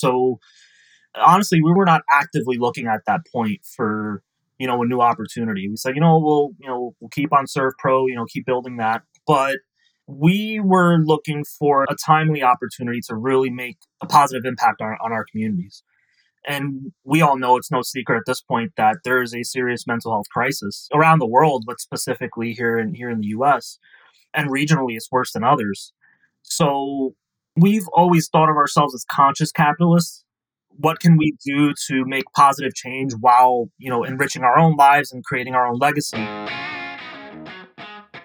So honestly, we were not actively looking at that point for you know a new opportunity. We said, you know, we'll you know we'll keep on ServPro, you know, keep building that, but we were looking for a timely opportunity to really make a positive impact on, on our communities. And we all know it's no secret at this point that there is a serious mental health crisis around the world, but specifically here in here in the US. And regionally it's worse than others. So we've always thought of ourselves as conscious capitalists. What can we do to make positive change while, you know, enriching our own lives and creating our own legacy?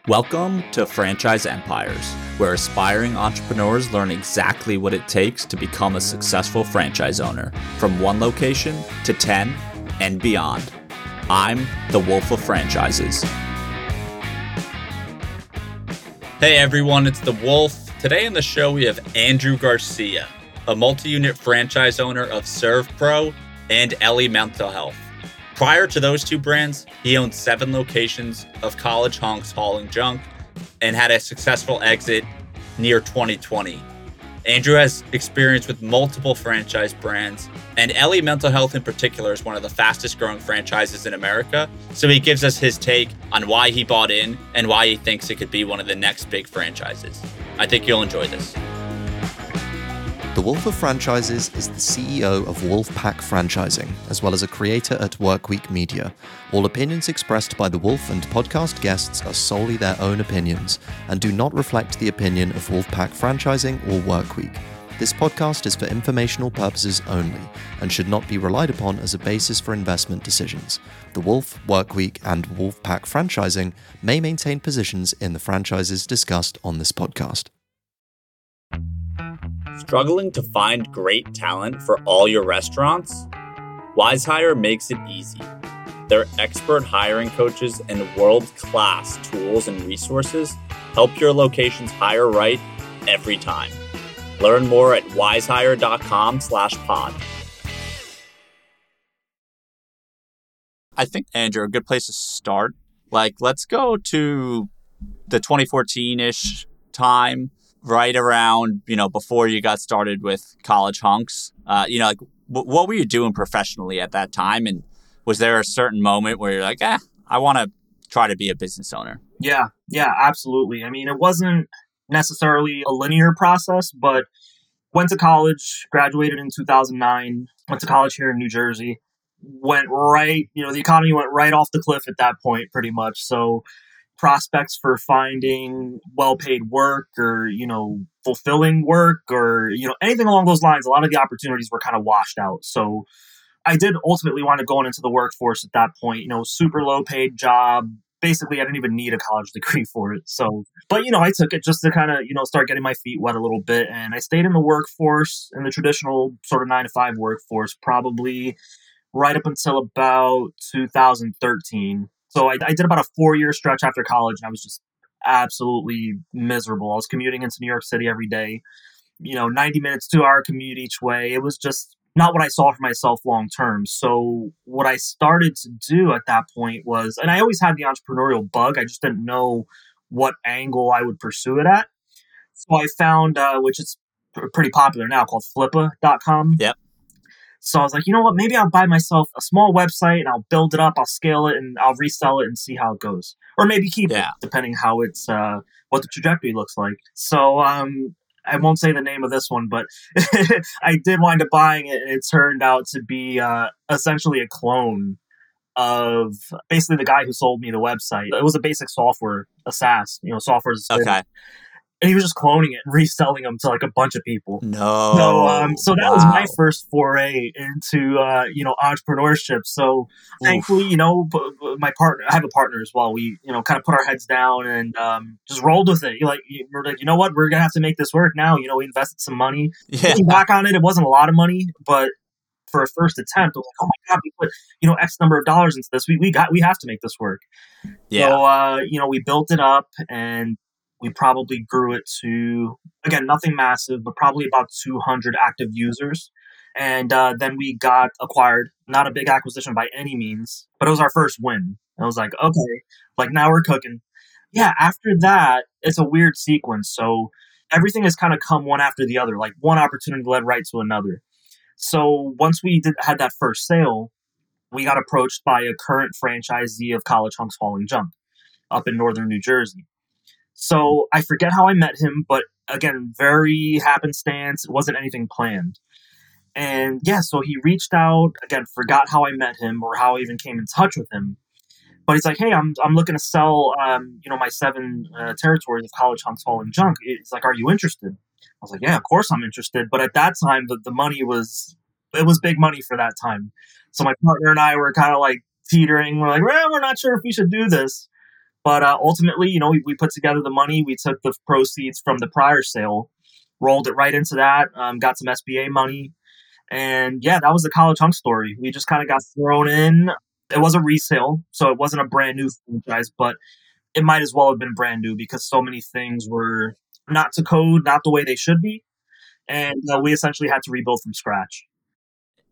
Welcome to Franchise Empires, where aspiring entrepreneurs learn exactly what it takes to become a successful franchise owner, from one location to 10 and beyond. I'm the Wolf of Franchises. Hey everyone, it's the Wolf. Today in the show, we have Andrew Garcia, a multi unit franchise owner of ServPro and Ellie Mental Health. Prior to those two brands, he owned seven locations of College Hunks hauling junk and had a successful exit near 2020. Andrew has experience with multiple franchise brands, and Ellie Mental Health in particular is one of the fastest growing franchises in America. So he gives us his take on why he bought in and why he thinks it could be one of the next big franchises. I think you'll enjoy this. The Wolf of Franchises is the CEO of Wolfpack Franchising, as well as a creator at Workweek Media. All opinions expressed by the Wolf and podcast guests are solely their own opinions and do not reflect the opinion of Wolfpack Franchising or Workweek. This podcast is for informational purposes only and should not be relied upon as a basis for investment decisions. The Wolf, Workweek, and Wolfpack Franchising may maintain positions in the franchises discussed on this podcast. Struggling to find great talent for all your restaurants? Wizehire makes it easy. Their expert hiring coaches and world class tools and resources help your locations hire right every time. Learn more at wizehire.com slash pod. I think, Andrew, a good place to start. Like, let's go to the 2014 ish time right around you know before you got started with college hunks uh, you know like w- what were you doing professionally at that time and was there a certain moment where you're like eh i want to try to be a business owner yeah yeah absolutely i mean it wasn't necessarily a linear process but went to college graduated in 2009 went to college here in new jersey went right you know the economy went right off the cliff at that point pretty much. So prospects for finding well-paid work or you know fulfilling work or you know anything along those lines a lot of the opportunities were kind of washed out. So i did ultimately want to go into the workforce at that point you know super low paid job basically i didn't even need a college degree for it so but you know i took it just to kind of you know start getting my feet wet a little bit and i stayed in the workforce in the traditional sort of nine to five workforce probably right up until about 2013 so I, I did about a four year stretch after college, and I was just absolutely miserable. I was commuting into New York City every day, you know, 90 minutes, two hour commute each way. It was just not what I saw for myself long term. So, what I started to do at that point was, and I always had the entrepreneurial bug, I just didn't know what angle I would pursue it at. So, I found, uh, which is pretty popular now, called flippa.com. Yep. So I was like, you know what? Maybe I'll buy myself a small website and I'll build it up, I'll scale it, and I'll resell it and see how it goes, or maybe keep yeah. it, depending how it's uh, what the trajectory looks like. So um, I won't say the name of this one, but I did wind up buying it, and it turned out to be uh, essentially a clone of basically the guy who sold me the website. It was a basic software, a SaaS, you know, software. Okay and he was just cloning it and reselling them to like a bunch of people. No. So um so that wow. was my first foray into uh you know entrepreneurship. So Oof. thankfully, you know, my partner I have a partner as well. We, you know, kind of put our heads down and um just rolled with it. Like we're like, you know what, we're going to have to make this work now. You know, we invested some money. Yeah. Looking back on it, it wasn't a lot of money, but for a first attempt, I was like, oh my god, we put you know X number of dollars into this. We we got we have to make this work. Yeah. So uh, you know, we built it up and we probably grew it to again nothing massive but probably about 200 active users. And uh, then we got acquired. Not a big acquisition by any means but it was our first win. I was like okay like now we're cooking. Yeah after that it's a weird sequence. So everything has kind of come one after the other like one opportunity led right to another. So once we did, had that first sale, we got approached by a current franchisee of College Hunks Hauling Junk up in northern New Jersey. So I forget how I met him, but again, very happenstance. It wasn't anything planned. And yeah, so he reached out again, forgot how I met him or how I even came in touch with him. But he's like, hey, I'm, I'm looking to sell, um, you know, my seven uh, territories of college hunks, hauling junk. It's like, are you interested? I was like, yeah, of course I'm interested. But at that time, the, the money was, it was big money for that time. So my partner and I were kind of like teetering. We're like, well, we're not sure if we should do this. But uh, ultimately, you know, we, we put together the money. We took the proceeds from the prior sale, rolled it right into that, um, got some SBA money. And yeah, that was the college hunk story. We just kind of got thrown in. It was a resale, so it wasn't a brand new franchise, but it might as well have been brand new because so many things were not to code, not the way they should be. And uh, we essentially had to rebuild from scratch.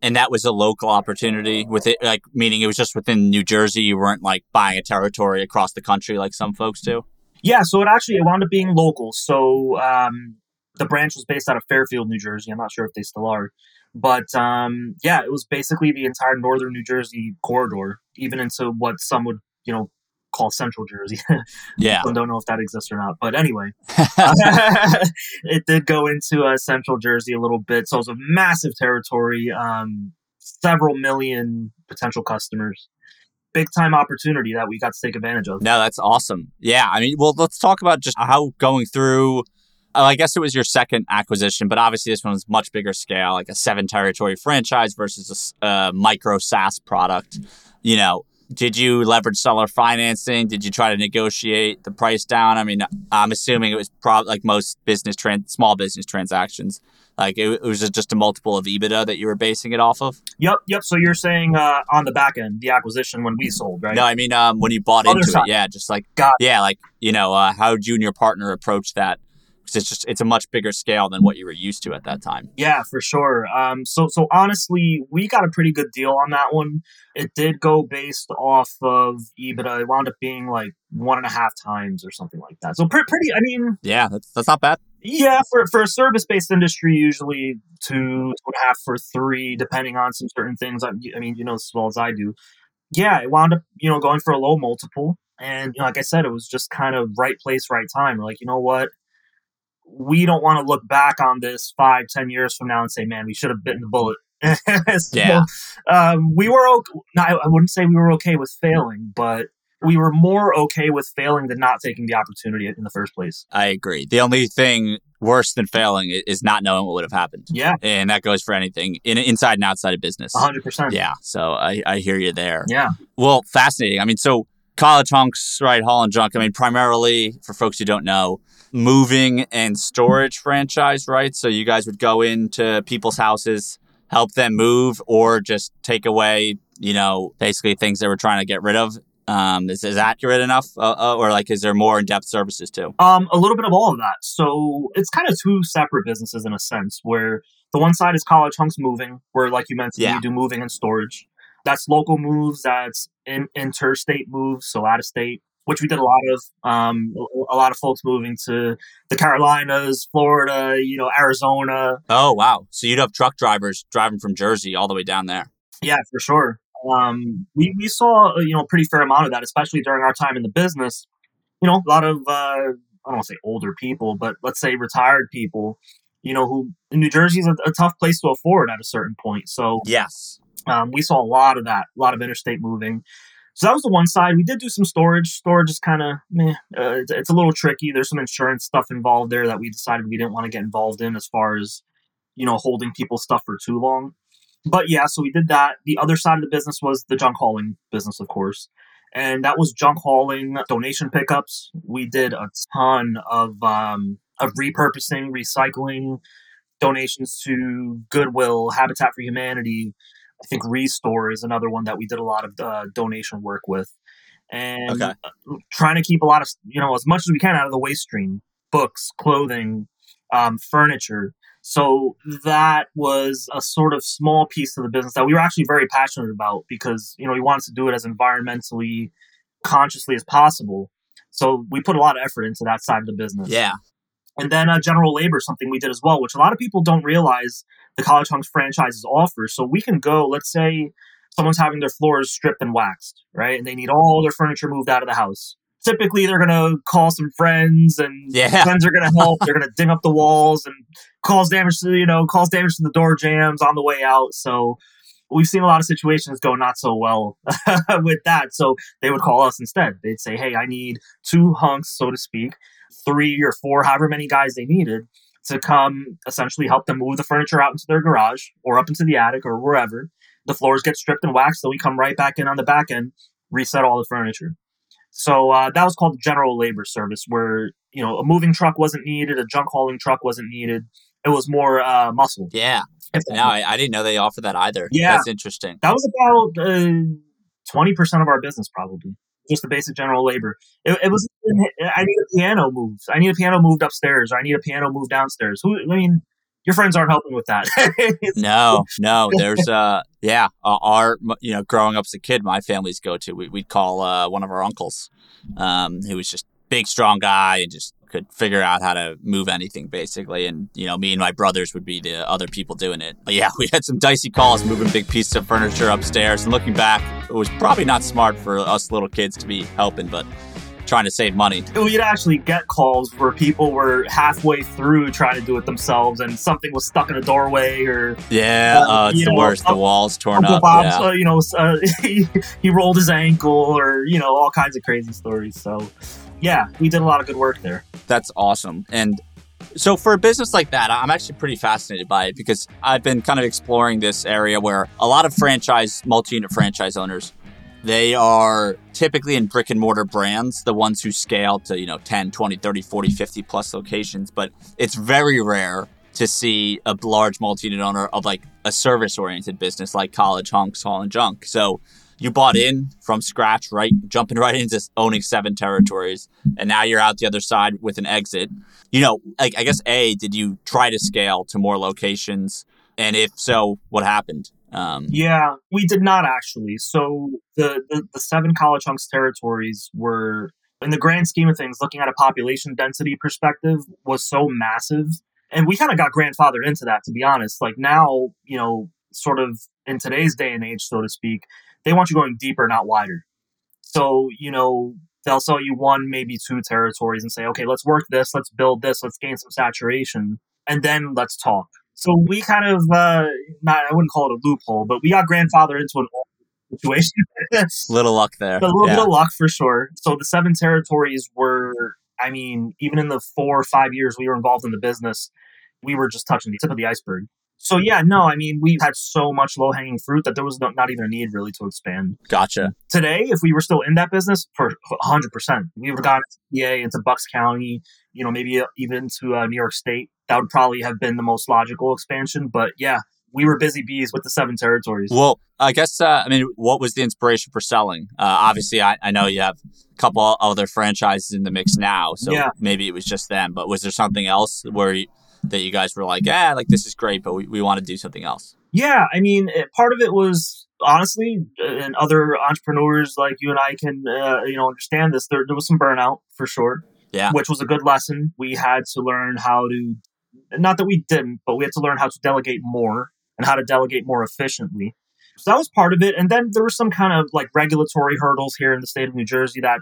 And that was a local opportunity with it, like meaning it was just within New Jersey. You weren't like buying a territory across the country like some folks do. Yeah, so it actually it wound up being local. So um, the branch was based out of Fairfield, New Jersey. I'm not sure if they still are. But um, yeah, it was basically the entire northern New Jersey corridor, even into what some would, you know, call Central Jersey. yeah, I don't know if that exists or not, but anyway, it did go into uh, Central Jersey a little bit. So it was a massive territory, um, several million potential customers. Big time opportunity that we got to take advantage of. No, that's awesome. Yeah, I mean, well, let's talk about just how going through I guess it was your second acquisition, but obviously this one's much bigger scale, like a seven territory franchise versus a, a micro SaaS product. You know, did you leverage seller financing? Did you try to negotiate the price down? I mean, I'm assuming it was probably like most business trans, small business transactions. Like it, it, was just a multiple of EBITDA that you were basing it off of. Yep, yep. So you're saying uh, on the back end, the acquisition when we sold, right? No, I mean um, when you bought Other into side. it. Yeah, just like Got yeah, like you know, uh, how did you and your partner approach that? Because it's just it's a much bigger scale than what you were used to at that time. Yeah, for sure. Um, so so honestly, we got a pretty good deal on that one. It did go based off of EBITDA. It wound up being like one and a half times or something like that. So pretty, pretty I mean, yeah, that's that's not bad. Yeah, for for a service based industry, usually two two and a half for three, depending on some certain things. I, I mean, you know as well as I do. Yeah, it wound up you know going for a low multiple. And you know, like I said, it was just kind of right place, right time. We're like, you know what? We don't want to look back on this five, ten years from now and say, man, we should have bitten the bullet. so, yeah. Um, we were okay. I wouldn't say we were okay with failing, but we were more okay with failing than not taking the opportunity in the first place. I agree. The only thing worse than failing is not knowing what would have happened. Yeah. And that goes for anything in inside and outside of business. 100%. Yeah. So I, I hear you there. Yeah. Well, fascinating. I mean, so college hunks, right? Hauling Junk. I mean, primarily for folks who don't know, moving and storage franchise, right? So you guys would go into people's houses, help them move, or just take away, you know, basically things they were trying to get rid of. Um, is, is accurate enough, uh, uh, or like is there more in depth services too? Um, a little bit of all of that. So it's kind of two separate businesses in a sense, where the one side is college hunks moving, where like you mentioned, yeah. you do moving and storage. That's local moves. That's in, interstate moves, so out of state which we did a lot of. Um, a lot of folks moving to the Carolinas, Florida, you know, Arizona. Oh wow! So you'd have truck drivers driving from Jersey all the way down there. Yeah, for sure. Um, we we saw you know a pretty fair amount of that, especially during our time in the business. You know, a lot of uh, I don't want to say older people, but let's say retired people. You know, who New Jersey is a, a tough place to afford at a certain point. So yes, um, we saw a lot of that, a lot of interstate moving. So that was the one side. We did do some storage. Storage is kind of meh. Uh, it's, it's, a little tricky. There's some insurance stuff involved there that we decided we didn't want to get involved in as far as, you know, holding people's stuff for too long. But yeah, so we did that. The other side of the business was the junk hauling business, of course. And that was junk hauling donation pickups. We did a ton of um, of repurposing, recycling, donations to Goodwill, Habitat for Humanity, I think Restore is another one that we did a lot of uh, donation work with, and okay. Trying to keep a lot of you know as much as we can out of the waste stream, books, clothing, um, furniture. So that was a sort of small piece of the business that we were actually very passionate about because you know we wanted to do it as environmentally consciously as possible. So we put a lot of effort into that side of the business. Yeah. And then uh, general labor, something we did as well, which a lot of people don't realize the College Hunks franchises offer. So we can go, let's say someone's having their floors stripped and waxed, right? And they need all their furniture moved out of the house. Typically, they're going to call some friends, and Yeah. friends are going to help. they're going to ding up the walls and cause damage to, you know, cause damage to the door jams on the way out. So we've seen a lot of situations go not so well with that. So they would call us instead. They'd say, hey, I need two hunks, so to speak, three or four, however many guys they needed to come essentially help them move the furniture out into their garage or up into the attic or wherever. The floors get stripped and waxed, so we come right back in on the back end, reset all the furniture. So uh, that was called general labor service, where you know a moving truck wasn't needed, a junk hauling truck wasn't needed. It was more uh, muscle. Yeah. No, I, I didn't know they offered that either. Yeah. That's interesting. that was about uh, twenty percent of our business, probably just the basic general labor. It, it was. I need a piano moved. I need a piano moved upstairs, or I need a piano moved downstairs. Who? I mean, your friends aren't helping with that. No, no. There's uh, yeah. Uh, our you know, growing up as a kid, my family's go to. We, we'd call uh, one of our uncles, um, who was just big, strong guy and just could figure out how to move anything basically. And you know, me and my brothers would be the other people doing it. But yeah, we had some dicey calls moving big pieces of furniture upstairs. And looking back, it was probably not smart for us little kids to be helping, but trying to save money. we'd actually get calls where people were halfway through trying to do it themselves, and something was stuck in a doorway, or Yeah, Uh, uh, it's the know, worst. The walls torn Uncle up. Yeah. uh, you know, uh, he, he rolled his ankle, or you know, all kinds of crazy stories. So, yeah, we did a lot of good work there. That's awesome. And so for a business like that, I'm actually pretty fascinated by it because I've been kind of exploring this area where a lot of franchise, multi-unit franchise owners, they are typically in brick and mortar brands, the ones who scale to, you know, 10, 20, 30, 40, 50 plus locations, but it's very rare to see a large multi-unit owner of like a service-oriented business like College Hunks, Hauling Junk. So you bought in from scratch, right? Jumping right into owning seven territories, and now you're out the other side with an exit. You know, like I guess a did you try to scale to more locations, and if so, what happened? Um, Yeah, we did not actually. So the, the, the seven college hunks territories were, in the grand scheme of things, looking at a population density perspective, was so massive. And we kind of got grandfathered into that, to be honest. Like now, you know, sort of in today's day and age, so to speak, they want you going deeper, not wider. So, you know, they'll sell you one, maybe two territories and say, okay, let's work this, let's build this, let's gain some saturation, and then let's talk. So we kind of, uh, not, I wouldn't call it a loophole, but we got grandfathered into an old situation. little luck there. a little yeah. bit of luck for sure. So the seven territories were, I mean, even in the four or five years we were involved in the business, we were just touching the tip of the iceberg. So yeah, no, I mean, we had so much low hanging fruit that there was no, not even a need really to expand. Gotcha. Today, if we were still in that business, for 100%, we would have gone PA, into Bucks County, you know, maybe even to uh, New York State. That would probably have been the most logical expansion. But yeah, we were busy bees with the seven territories. Well, I guess uh, I mean, what was the inspiration for selling? Uh, obviously, I, I know you have a couple other franchises in the mix now, so Yeah. maybe it was just them. But was there something else where you, that you guys were like, yeah, like this is great, but we, we want to do something else? Yeah, I mean, it, part of it was honestly, uh, and other entrepreneurs like you and I can, uh, you know, understand this. There, there was some burnout for sure. Yeah. which was a good lesson. We had to learn how to, not that we didn't, but we had to learn how to delegate more and how to delegate more efficiently. So that was part of it. And then there were some kind of like regulatory hurdles here in the state of New Jersey that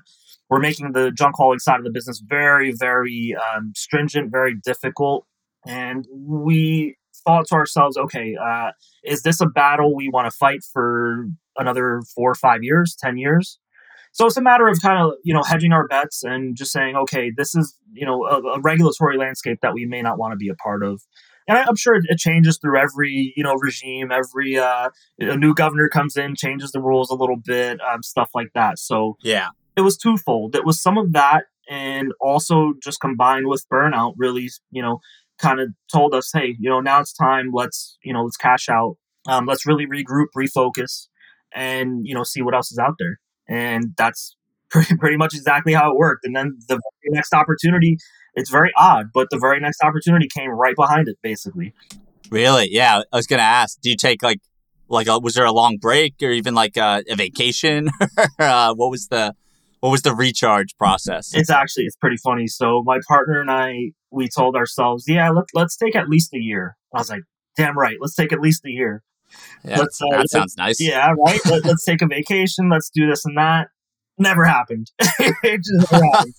were making the junk hauling side of the business very, very um, stringent, very difficult. And we thought to ourselves, okay, uh, is this a battle we want to fight for another four or five years, 10 years? So it's a matter of kind of, you know, hedging our bets and just saying, okay, this is, you know, a, a regulatory landscape that we may not want to be a part of. And I, I'm sure it, it changes through every, you know, regime. Every uh, a new governor comes in, changes the rules a little bit, um, stuff like that. So Yeah. it was twofold. It was some of that, and also just combined with burnout, really, you know, kind of told us, hey, you know, now it's time. Let's, you know, let's cash out. Um, let's really regroup, refocus, and you know, see what else is out there. And that's pretty, pretty much exactly how it worked. And then the next opportunity, it's very odd, but the very next opportunity came right behind it, basically. Really? Yeah. I was gonna ask. Do you take like like a, was there a long break or even like a, a vacation? uh, what was the what was the recharge process? It's actually it's pretty funny. So my partner and I we told ourselves, yeah, let, let's take at least a year. I was like, damn right, let's take at least a year. Yeah, let's, uh, that sounds nice. Yeah, right. Let, us take a vacation. Let's do this and that. Never happened. it just never happened.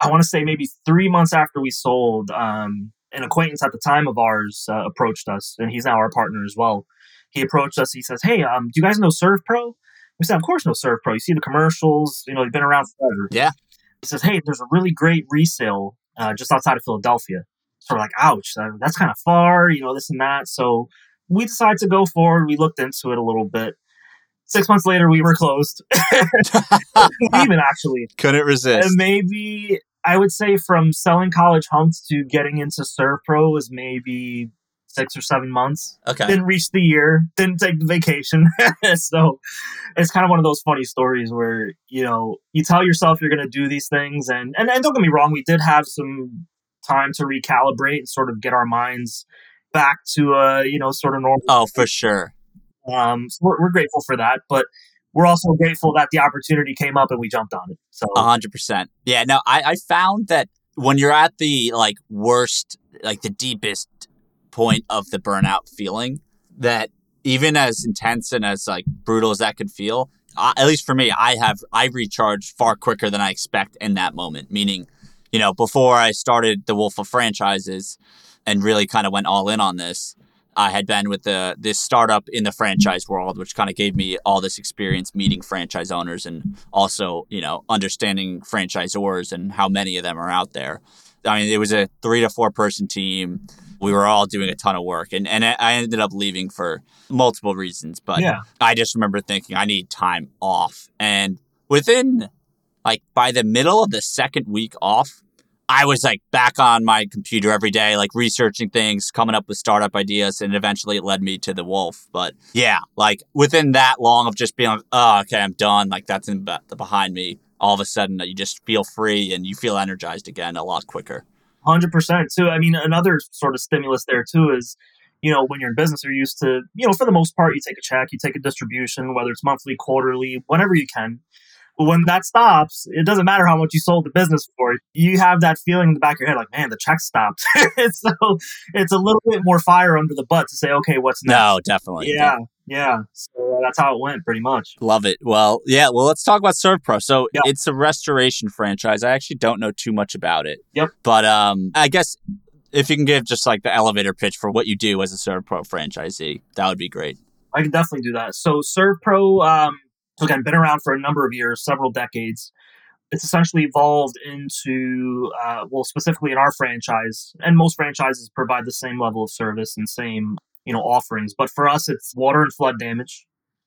I want to say maybe three months after we sold, um, an acquaintance at the time of ours uh, approached us, and he's now our partner as well. He approached us. He says, "Hey, um, do you guys know ServPro?" We said, "Of course, know ServPro. You see the commercials. You know, they've been around forever." Yeah. He says, "Hey, there's a really great resale uh, just outside of Philadelphia." So we're like, "Ouch, that's kind of far." You know, this and that. So we decided to go forward. We looked into it a little bit. Six months later, we were closed. Even actually couldn't resist. And maybe I would say from selling college hunks to getting into ServPro was maybe six or seven months. Okay. Didn't reach the year, didn't take the vacation. so it's kind of one of those funny stories where, you know, you tell yourself you're going to do these things. And, and, and don't get me wrong, we did have some time to recalibrate and sort of get our minds back to, uh, you know, sort of normal. Oh, for sure. Um, so we're, we're grateful for that. But we're also grateful that the opportunity came up and we jumped on it. So hundred percent. Yeah. No, I, I found that when you're at the like worst, like the deepest point of the burnout feeling, that even as intense and as like brutal as that could feel, at least for me, I have I recharged far quicker than I expect in that moment. Meaning, you know, before I started the Wolf of Franchises and really kind of went all in on this, I had been with the this startup in the franchise world, which kind of gave me all this experience meeting franchise owners and also, you know, understanding franchisors and how many of them are out there. I mean, it was a three to four person team. We were all doing a ton of work, and and I ended up leaving for multiple reasons. But yeah. I just remember thinking I need time off, and within like by the middle of the second week off, I was like back on my computer every day, like researching things, coming up with startup ideas, and eventually it led me to the Wolf. But yeah, like within that long of just being like, oh, okay, I'm done. Like that's in the behind me. All of a sudden, uh, you just feel free and you feel energized again a lot quicker. Hundred percent. So, I mean, another sort of stimulus there too is, you know, when you're in business, you're used to, you know, for the most part, you take a check, you take a distribution, whether it's monthly, quarterly, whenever you can. But when that stops, it doesn't matter how much you sold the business for. You have that feeling in the back of your head, like, man, the check stopped. so it's a little bit more fire under the butt to say, okay, what's next? No, definitely. Yeah. Yeah. So that's how it went pretty much. Love it. Well, yeah. Well, let's talk about ServPro. So yep. it's a restoration franchise. I actually don't know too much about it. Yep. But um, I guess if you can give just like the elevator pitch for what you do as a ServPro franchisee, that would be great. I can definitely do that. So ServPro, um, so again, been around for a number of years, several decades. It's essentially evolved into, uh, well, specifically in our franchise, and most franchises provide the same level of service and same, you know, offerings. But for us, it's water and flood damage.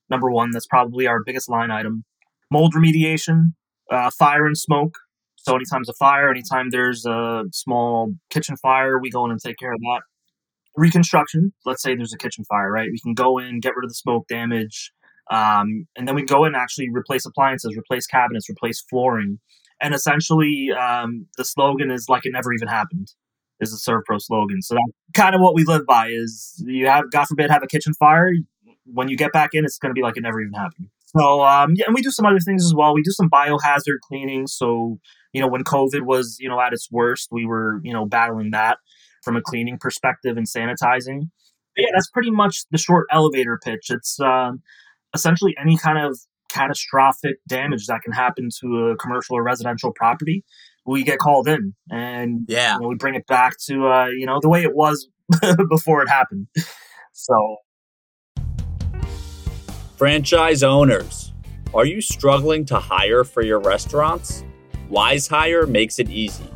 Number one, that's probably our biggest line item. Mold remediation, uh, fire and smoke. So anytime there's a fire, anytime there's a small kitchen fire, we go in and take care of that. Reconstruction. Let's say there's a kitchen fire, right? We can go in, get rid of the smoke damage, um, and then we go and actually replace appliances, replace cabinets, replace flooring. And essentially, um, the slogan is like it never even happened. Is the ServPro slogan. So that's kind of what we live by. Is you have, God forbid, have a kitchen fire. When you get back in, it's going to be like it never even happened. So um, yeah, and we do some other things as well. We do some biohazard cleaning. So you know, when COVID was you know at its worst, we were you know battling that from a cleaning perspective and sanitizing. But yeah, that's pretty much the short elevator pitch. It's um, essentially any kind of catastrophic damage that can happen to a commercial or residential property, we get called in and yeah, you know, we bring it back to uh, you know the way it was before it happened. So, franchise owners, are you struggling to hire for your restaurants? Wizehire makes it easy.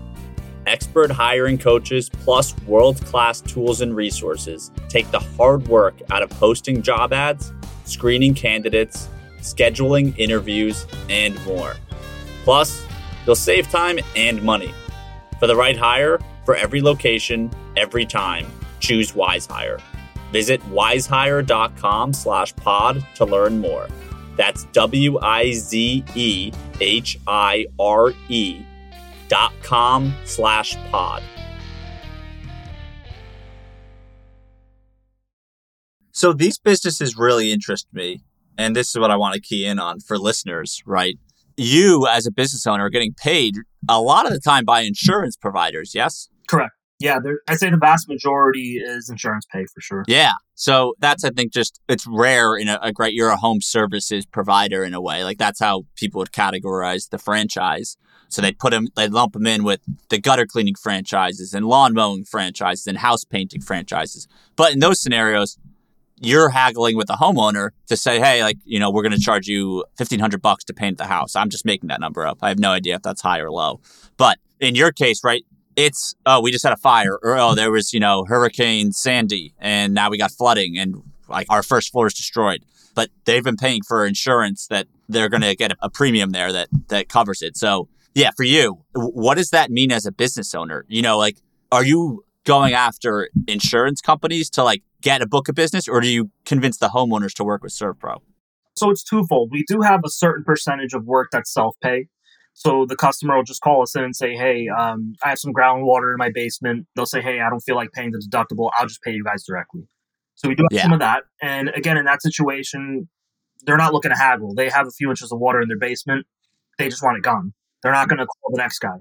Expert hiring coaches plus world class tools and resources take the hard work out of posting job ads screening candidates, scheduling interviews, and more. Plus, you'll save time and money. For the right hire, for every location, every time, choose Wizehire. Visit wizehire.com slash pod to learn more. That's W I Z E H I R E dot com slash pod. So these businesses really interest me. And this is what I want to key in on for listeners, right? you as a business owner are getting paid a lot of the time by insurance providers, yes? Correct. Yeah, I'd say the vast majority is insurance pay for sure. Yeah. So that's, I think, just it's rare in a, a great, you're a home services provider in a way. Like that's how people would categorize the franchise. So they'd put them, they'd lump them in with the gutter cleaning franchises and lawn mowing franchises and house painting franchises. But in those scenarios, you're haggling with the homeowner to say, hey, like, you know, we're going to charge you 1500 bucks to paint the house. I'm just making that number up. I have no idea if that's high or low. But in your case, right, it's, oh, we just had a fire or, oh, there was, you know, Hurricane Sandy and now we got flooding and like our first floor is destroyed. But they've been paying for insurance that they're going to get a premium there that, that covers it. So, yeah, for you, what does that mean as a business owner? You know, like, are you going after insurance companies to like get a book of business, or do you convince the homeowners to work with ServPro? So it's twofold. We do have a certain percentage of work that's self pay. So the customer will just call us in and say, "Hey, um, I have some groundwater in my basement." They'll say, "Hey, I don't feel like paying the deductible. I'll just pay you guys directly." So we do have yeah. some of that. And again, in that situation, they're not looking to haggle. They have a few inches of water in their basement. They just want it gone. They're not going to call the next guy.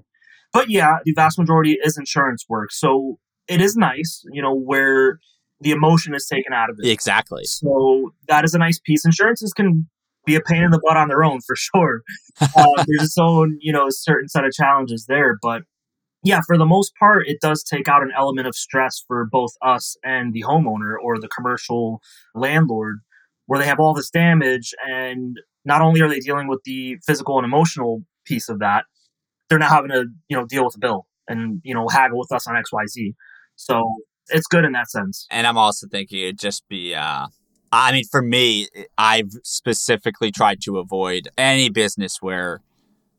But yeah, the vast majority is insurance work. So it is nice, you know, where the emotion is taken out of it. Exactly. So that is a nice piece. Insurances can be a pain in the butt on their own for sure. Uh, there's its own, you know, a certain set of challenges there, but yeah, for the most part, it does take out an element of stress for both us and the homeowner or the commercial landlord, where they have all this damage, and not only are they dealing with the physical and emotional piece of that, they're not having to, you know, deal with the bill and you know haggle with us on X Y Z. So it's good in that sense. And I'm also thinking it'd just be, uh, I mean, for me, I've specifically tried to avoid any business where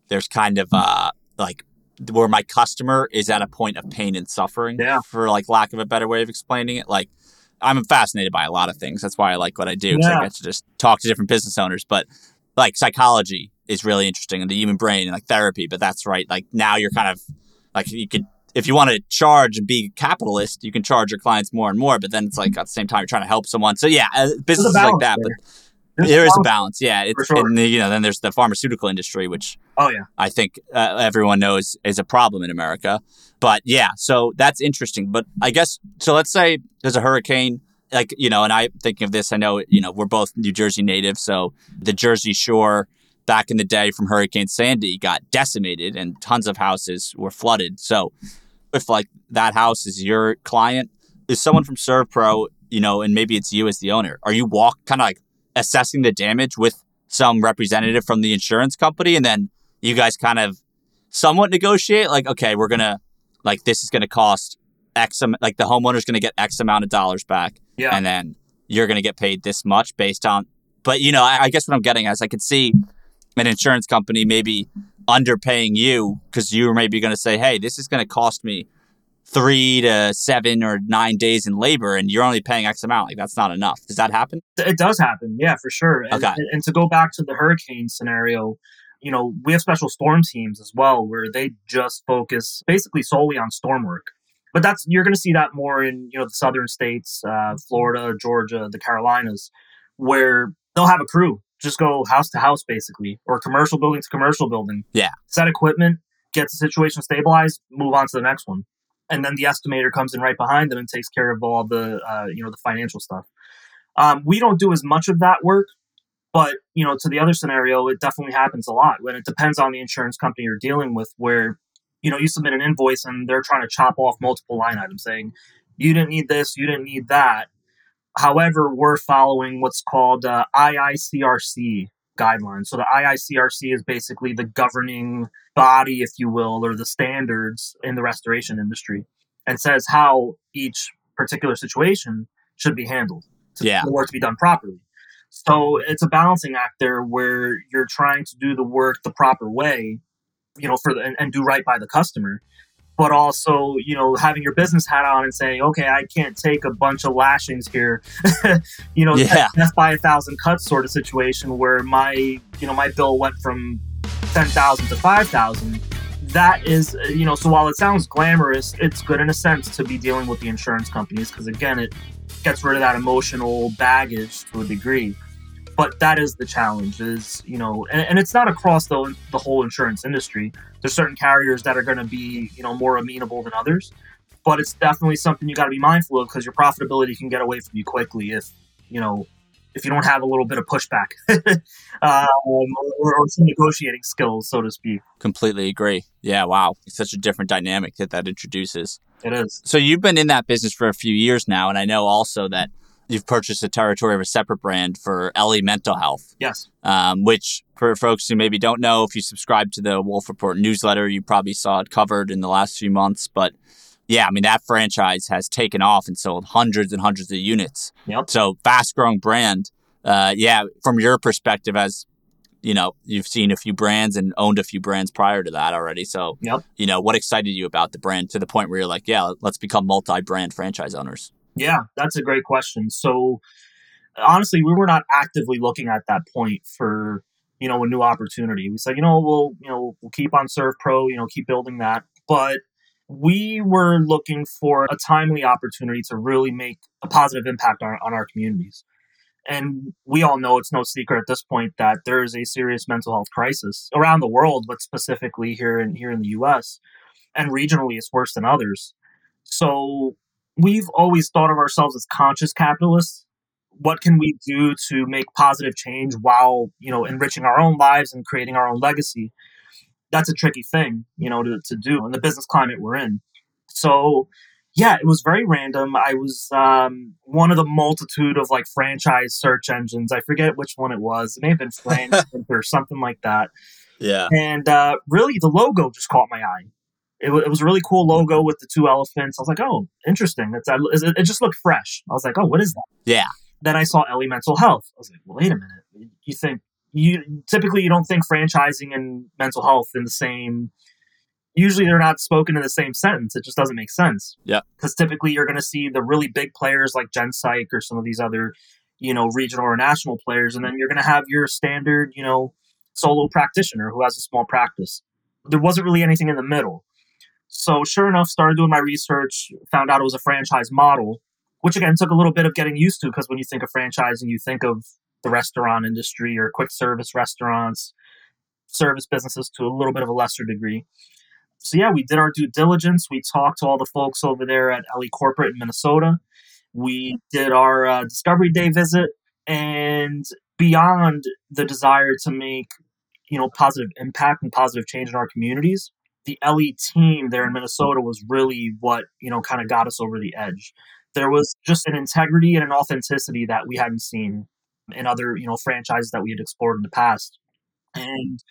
there's kind of uh, like where my customer is at a point of pain and suffering. Yeah. For like lack of a better way of explaining it, like I'm fascinated by a lot of things. That's why I like what I do. Yeah. I get to just talk to different business owners. But like psychology is really interesting and the human brain and like therapy. But that's right. Like now you're kind of like you could if you want to charge and be capitalist, you can charge your clients more and more. But then it's like at the same time you're trying to help someone. So yeah, uh, businesses like that. There. But there's there is a balance. Yeah, it's sure. and, you know then there's the pharmaceutical industry, which oh yeah, I think uh, everyone knows is a problem in America. But yeah, so that's interesting. But I guess so. Let's say there's a hurricane. Like you know, and I'm thinking of this. I know you know we're both New Jersey natives, so the Jersey Shore back in the day from Hurricane Sandy got decimated and tons of houses were flooded. So if like that house is your client, is someone from ServPro, you know, and maybe it's you as the owner, are you walk kind of like assessing the damage with some representative from the insurance company and then you guys kind of somewhat negotiate like okay we're gonna like this is gonna cost x amount, like the homeowner's gonna get x amount of dollars back yeah and then you're gonna get paid this much based on but you know I, I guess what i'm getting at is i could see an insurance company maybe underpaying you because you're maybe going to say, hey, this is going to cost me three to seven or nine days in labor and you're only paying X amount. Like that's not enough. Does that happen? It does happen. Yeah, for sure. And, okay. and to go back to the hurricane scenario, you know, we have special storm teams as well where they just focus basically solely on storm work. But that's you're going to see that more in you know the southern states, uh, Florida, Georgia, the Carolinas, where they'll have a crew just go house to house basically, or commercial building to commercial building. Yeah. Set equipment, get the situation stabilized, move on to the next one, and then the estimator comes in right behind them and takes care of all the uh, you know the financial stuff. Um, we don't do as much of that work, but you know to the other scenario, it definitely happens a lot. When it depends on the insurance company you're dealing with, where you know you submit an invoice and they're trying to chop off multiple line items, saying you didn't need this, you didn't need that However, we're following what's called uh, IICRC guidelines. So the IICRC is basically the governing body, if you will, or the standards in the restoration industry, and says how each particular situation should be handled to, yeah. to be done properly. So it's a balancing act there where you're trying to do the work the proper way, you know, for the and, and do right by the customer but also you know having your business hat on and saying okay i can't take a bunch of lashings here. You know yeah. death by a thousand cuts sort of situation where my you know my bill went from 10000 to 5000 that is uh, you know so while it sounds glamorous it's good in a sense to be dealing with the insurance companies because again it gets rid of that emotional baggage to a degree but that is the challenge is you know and, and it's not across the, the whole insurance industry there's certain carriers that are going to be you know more amenable than others but it's definitely something you got to be mindful of because your profitability can get away from you quickly if you know if you don't have a little bit of pushback um, or, or, some negotiating skills, so to speak. Completely agree. Yeah, wow. It's such a different dynamic that that introduces. It is. So you've been in that business for a few years now, and I know also that you've purchased a territory of a separate brand for Ellie Mental Health. Yes. Um, which, for folks who maybe don't know, if you subscribe to the Wolf Report newsletter, you probably saw it covered in the last few months. But yeah, I mean, that franchise has taken off and sold hundreds and hundreds of units. Yep. So fast growing brand. Uh, yeah, from your perspective, as you know, you've seen a few brands and owned a few brands prior to that already. So, yep. you know, what excited you about the brand to the point where you're like, yeah, let's become multi brand franchise owners? Yeah, that's a great question. So, honestly, we were not actively looking at that point for, you know, a new opportunity. We said, you know, we'll, you know, we'll keep on ServPro, you know, keep building that. But we were looking for a timely opportunity to really make a positive impact on, on our communities. And we all know it's no secret at this point that there is a serious mental health crisis around the world, but specifically here in here in the US. And regionally it's worse than others. So we've always thought of ourselves as conscious capitalists. What can we do to make positive change while, you know, enriching our own lives and creating our own legacy? that's a tricky thing, you know, to, to do in the business climate we're in. So, yeah, it was very random. I was um, one of the multitude of like franchise search engines. I forget which one it was. It may have been Frank or something like that. Yeah. And uh, really, the logo just caught my eye. It, w- it was a really cool logo with the two elephants. I was like, oh, interesting. It's, it, just looked fresh. I was like, oh, what is that? Yeah. Then I saw Ellie Mental Health. I was like, well, wait a minute. You think you typically you don't think franchising and mental health in the same usually they're not spoken in the same sentence it just doesn't make sense yeah because typically you're going to see the really big players like genpsych or some of these other you know regional or national players and then you're going to have your standard you know solo practitioner who has a small practice there wasn't really anything in the middle so sure enough started doing my research found out it was a franchise model which again took a little bit of getting used to because when you think of franchising you think of the restaurant industry or quick service restaurants, service businesses to a little bit of a lesser degree. So yeah, we did our due diligence. We talked to all the folks over there at Ellie Corporate in Minnesota. We did our uh, Discovery Day visit, and beyond the desire to make you know positive impact and positive change in our communities, the Ellie team there in Minnesota was really what you know kind of got us over the edge. There was just an integrity and an authenticity that we hadn't seen in other you know franchises that we had explored in the past. And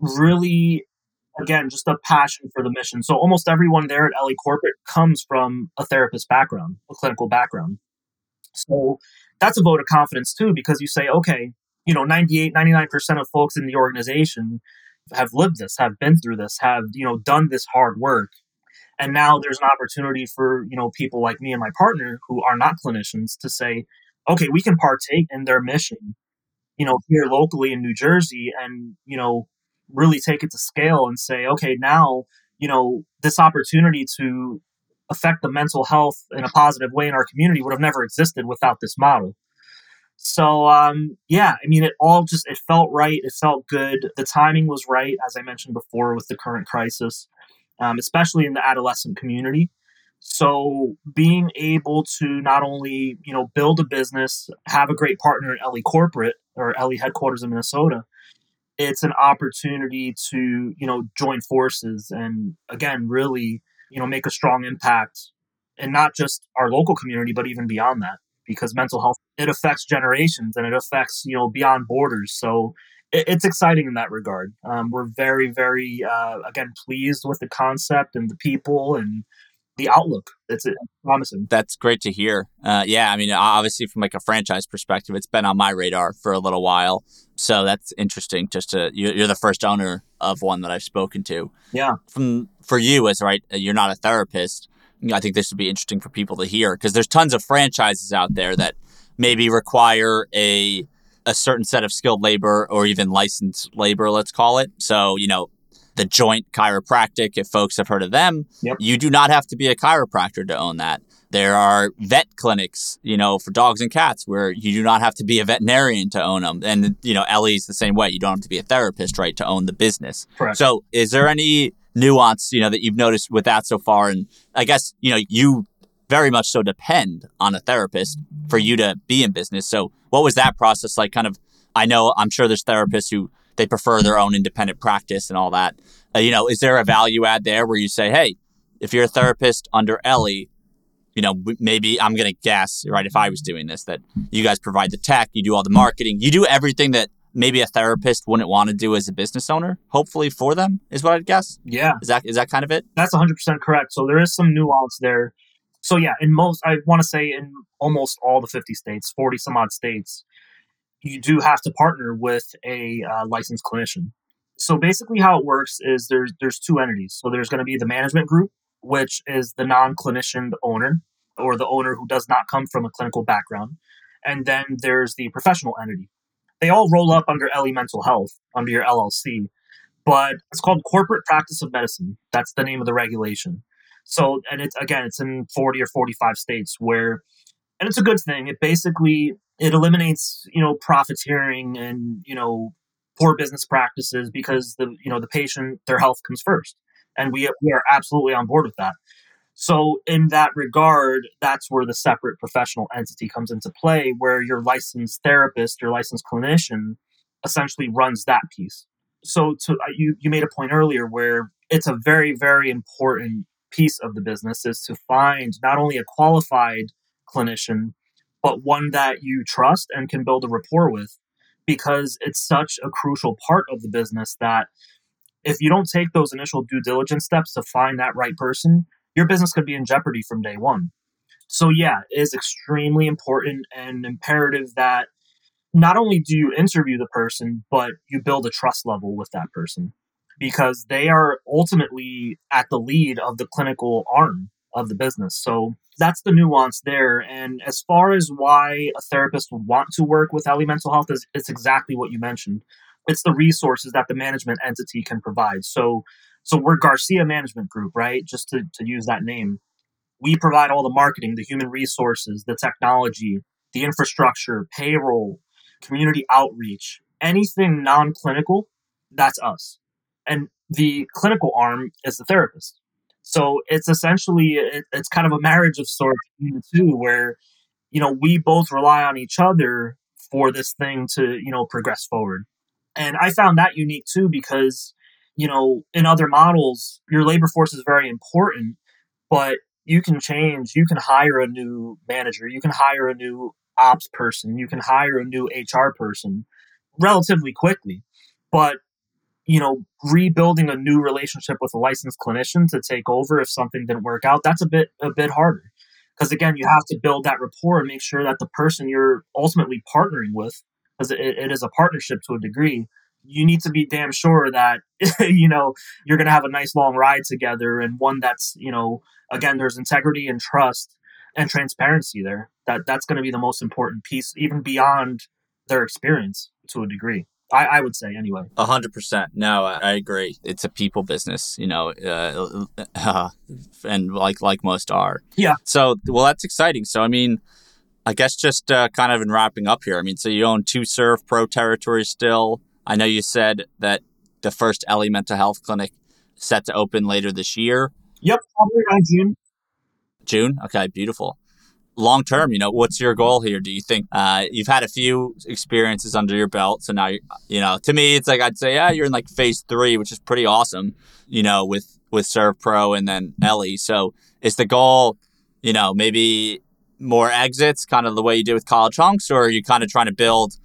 really again just a passion for the mission. So almost everyone there at Ellie corporate comes from a therapist background a clinical background. So that's a vote of confidence too because you say okay you know 98 99% of folks in the organization have lived this have been through this have you know done this hard work and now there's an opportunity for you know people like me and my partner who are not clinicians to say okay, we can partake in their mission, you know, here locally in New Jersey and, you know, really take it to scale and say, okay, now, you know, this opportunity to affect the mental health in a positive way in our community would have never existed without this model. So um, yeah, I mean, it all just it felt right. It felt good. The timing was right, as I mentioned before, with the current crisis, um, especially in the adolescent community. So being able to not only, you know, build a business, have a great partner at Ellie Corporate or Ellie headquarters in Minnesota, it's an opportunity to, you know, join forces and again, really, you know, make a strong impact and not just our local community, but even beyond that. Because mental health, it affects generations and it affects, you know, beyond borders. So it's exciting in that regard. Um, we're very, very, uh, again, pleased with the concept and the people and the outlook. That's it. Promising. That's great to hear. Uh, yeah, I mean, obviously from like a franchise perspective, it's been on my radar for a little while. So that's interesting. Just to you're the first owner of one that I've spoken to. Yeah. From for you as right, you're not a therapist. I think this would be interesting for people to hear because there's tons of franchises out there that maybe require a a certain set of skilled labor or even licensed labor, let's call it. So, you know, the joint chiropractic, if folks have heard of them. Yep. You do not have to be a chiropractor to own that. There are vet clinics, you know, for dogs and cats where you do not have to be a veterinarian to own them. And, you know, Ellie's the same way. You don't have to be a therapist, right, to own the business. Correct. So is there any nuance, you know, that you've noticed with that so far? And I guess, you know, you very much so depend on a therapist for you to be in business. So what was that process like? Kind of, I know, I'm sure there's therapists who they prefer their own independent practice and all that. Uh, you know, is there a value add there where you say, hey, if you're a therapist under Ellie, you know, maybe I'm going to guess, right, if I was doing this, that you guys provide the tech, you do all the marketing, you do everything that maybe a therapist wouldn't want to do as a business owner, hopefully for them, is what I'd guess. Yeah. Is that is that kind of it? That's 100% correct. So there is some nuance there. So yeah, in most, I want to say in almost all the 50 states, 40 some odd states, you do have to partner with a uh, licensed clinician. So basically, how it works is there's there's two entities. So there's going to be the management group, which is the non-clinician owner or the owner who does not come from a clinical background, and then there's the professional entity. They all roll up under Ellie Mental Health under your LLC, but it's called Corporate Practice of Medicine. That's the name of the regulation. So, and it's again, it's in 40 or 45 states where, and it's a good thing. It basically it eliminates you know profiteering and you know poor business practices because the you know the patient their health comes first and we, we are absolutely on board with that so in that regard that's where the separate professional entity comes into play where your licensed therapist your licensed clinician essentially runs that piece. So to uh, you you made a point earlier where it's a very very important piece of the business is to find not only a qualified clinician but one that you trust and can build a rapport with because it's such a crucial part of the business that if you don't take those initial due diligence steps to find that right person, your business could be in jeopardy from day one. So, yeah, it is extremely important and imperative that not only do you interview the person, but you build a trust level with that person because they are ultimately at the lead of the clinical arm of the business. So, that's the nuance there. And as far as why a therapist would want to work with Ellie Mental Health is it's exactly what you mentioned. It's the resources that the management entity can provide. So so we're Garcia Management Group, right? Just to, to use that name. We provide all the marketing, the human resources, the technology, the infrastructure, payroll, community outreach, anything non-clinical, that's us. And the clinical arm is the therapist. So it's essentially it, it's kind of a marriage of sorts between the two, where you know we both rely on each other for this thing to you know progress forward. And I found that unique too because you know in other models your labor force is very important, but you can change. You can hire a new manager. You can hire a new ops person. You can hire a new HR person relatively quickly. But you know, rebuilding a new relationship with a licensed clinician to take over if something didn't work out, that's a bit a bit harder. Because again, you have to build that rapport and make sure that the person you're ultimately partnering with, because it, it is a partnership to a degree, you need to be damn sure that you know you're going to have a nice long ride together and one that's you know again there's integrity and trust and transparency there. That that's going to be the most important piece, even beyond their experience to a degree. I, I would say anyway. A hundred percent. No, I agree. It's a people business, you know, uh, uh, and like like most are. Yeah. So well, that's exciting. So I mean, I guess just uh, kind of in wrapping up here. I mean, so you own two ServPro territories still. I know you said that the first Ellie Mental Health Clinic set to open later this year. Yep, probably around June. June. Okay, beautiful long term, you know, what's your goal here? Do you think uh, you've had a few experiences under your belt? So now, you know, to me, it's like I'd say, yeah, you're in like phase three, which is pretty awesome, you know, with with ServPro and then Ellie. So is the goal, you know, maybe more exits, kind of the way you did with College Hunks, or are you kind of trying to build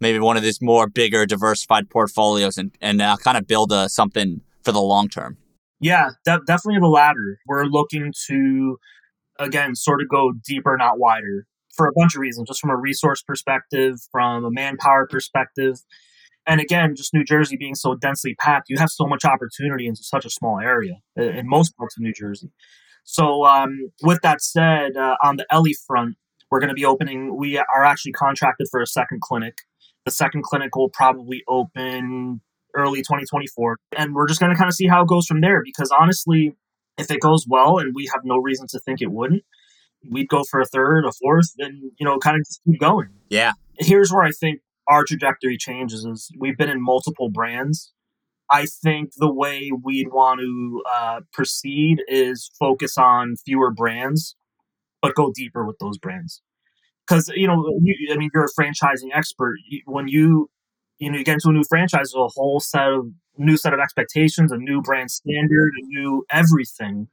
maybe one of these more bigger, diversified portfolios and and uh, kind of build a, something for the long term? Yeah, de- definitely the latter. We're looking to again, sort of go deeper, not wider, for a bunch of reasons, just from a resource perspective, from a manpower perspective. And again, just New Jersey being so densely packed, you have so much opportunity in such a small area in most parts of New Jersey. So, um, with that said, uh, on the Ellie front, we're going to be opening, we are actually contracted for a second clinic. The second clinic will probably open early 2024. And we're just going to kind of see how it goes from there because honestly, if it goes well, and we have no reason to think it wouldn't, we'd go for a third, a fourth, and you know, kind of just keep going. Yeah. Here's where I think our trajectory changes: is we've been in multiple brands. I think the way we'd want to uh, proceed is focus on fewer brands, but go deeper with those brands. Because you know, you, I mean, you're a franchising expert. When you you know you get into a new franchise, there's a whole set of new set of expectations, a new brand standard, a new everything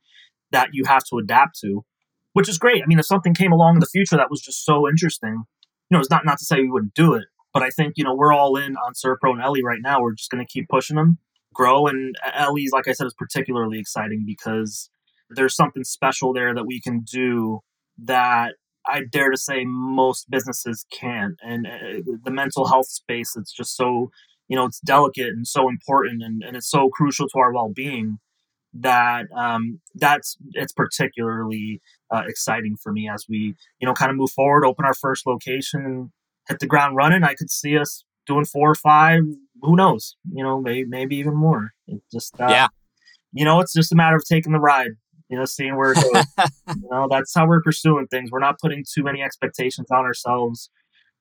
that you have to adapt to, which is great. I mean, if something came along in the future that was just so interesting, you know, it's not not to say we wouldn't do it, but I think you know we're all in on ServPro and Ellie right now. We're just going to keep pushing them, grow, and Ellie's like I said is particularly exciting because there's something special there that we can do that I dare to say most businesses can't. And uh, the mental health space, it's just so you know it's delicate and so important, and, and it's so crucial to our well being that um, that's it's particularly uh, exciting for me as we you know kind of move forward, open our first location, hit the ground running. I could see us doing four or five. Who knows? You know, maybe maybe even more. It just uh, yeah. You know, it's just a matter of taking the ride. You know, seeing where it goes. you know, that's how we're pursuing things. We're not putting too many expectations on ourselves.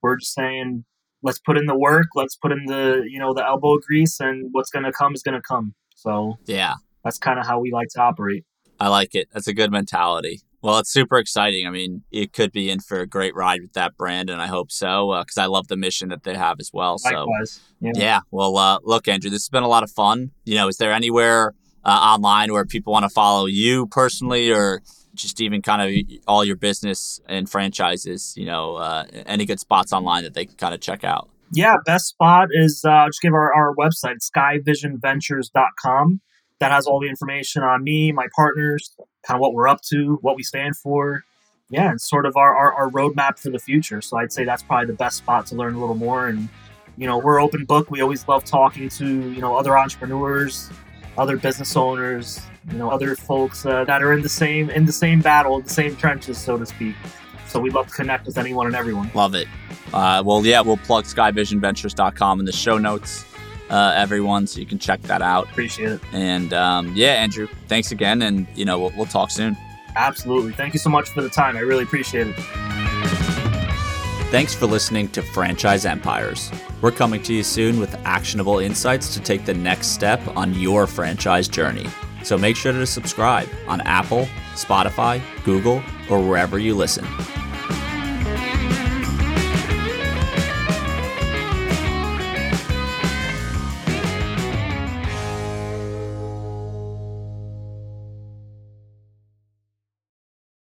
We're just saying, let's put in the work. Let's put in the you know the elbow grease, and what's going to come is going to come. So yeah, that's kind of how we like to operate. I like it. That's a good mentality. Well, it's super exciting. I mean, it could be in for a great ride with that brand, and I hope so because uh, I love the mission that they have as well. Likewise. So, yeah. yeah. Well, uh, look, Andrew, this has been a lot of fun. You know, is there anywhere uh, online where people want to follow you personally, or just even kind of all your business and franchises? You know, uh, any good spots online that they can kind of check out? Yeah, best spot is uh, just give our, our website, skyvisionventures.com that has all the information on me, my partners, kind of what we're up to, what we stand for. Yeah, and sort of our, our, our roadmap for the future. So I'd say that's probably the best spot to learn a little more. And, you know, we're open book. We always love talking to, you know, other entrepreneurs, other business owners, you know, other folks uh, that are in the same in the same battle, in the same trenches, so to speak. So we love to connect with anyone and everyone. Love it. Uh, well, yeah, we'll plug skyvisionventures.com in the show notes uh, everyone, so you can check that out. Appreciate it. And um, yeah, Andrew, thanks again, and you know we'll, we'll talk soon. Absolutely. Thank you so much for the time. I really appreciate it. Thanks for listening to Franchise Empires. We're coming to you soon with actionable insights to take the next step on your franchise journey. So make sure to subscribe on Apple, Spotify, Google, or wherever you listen.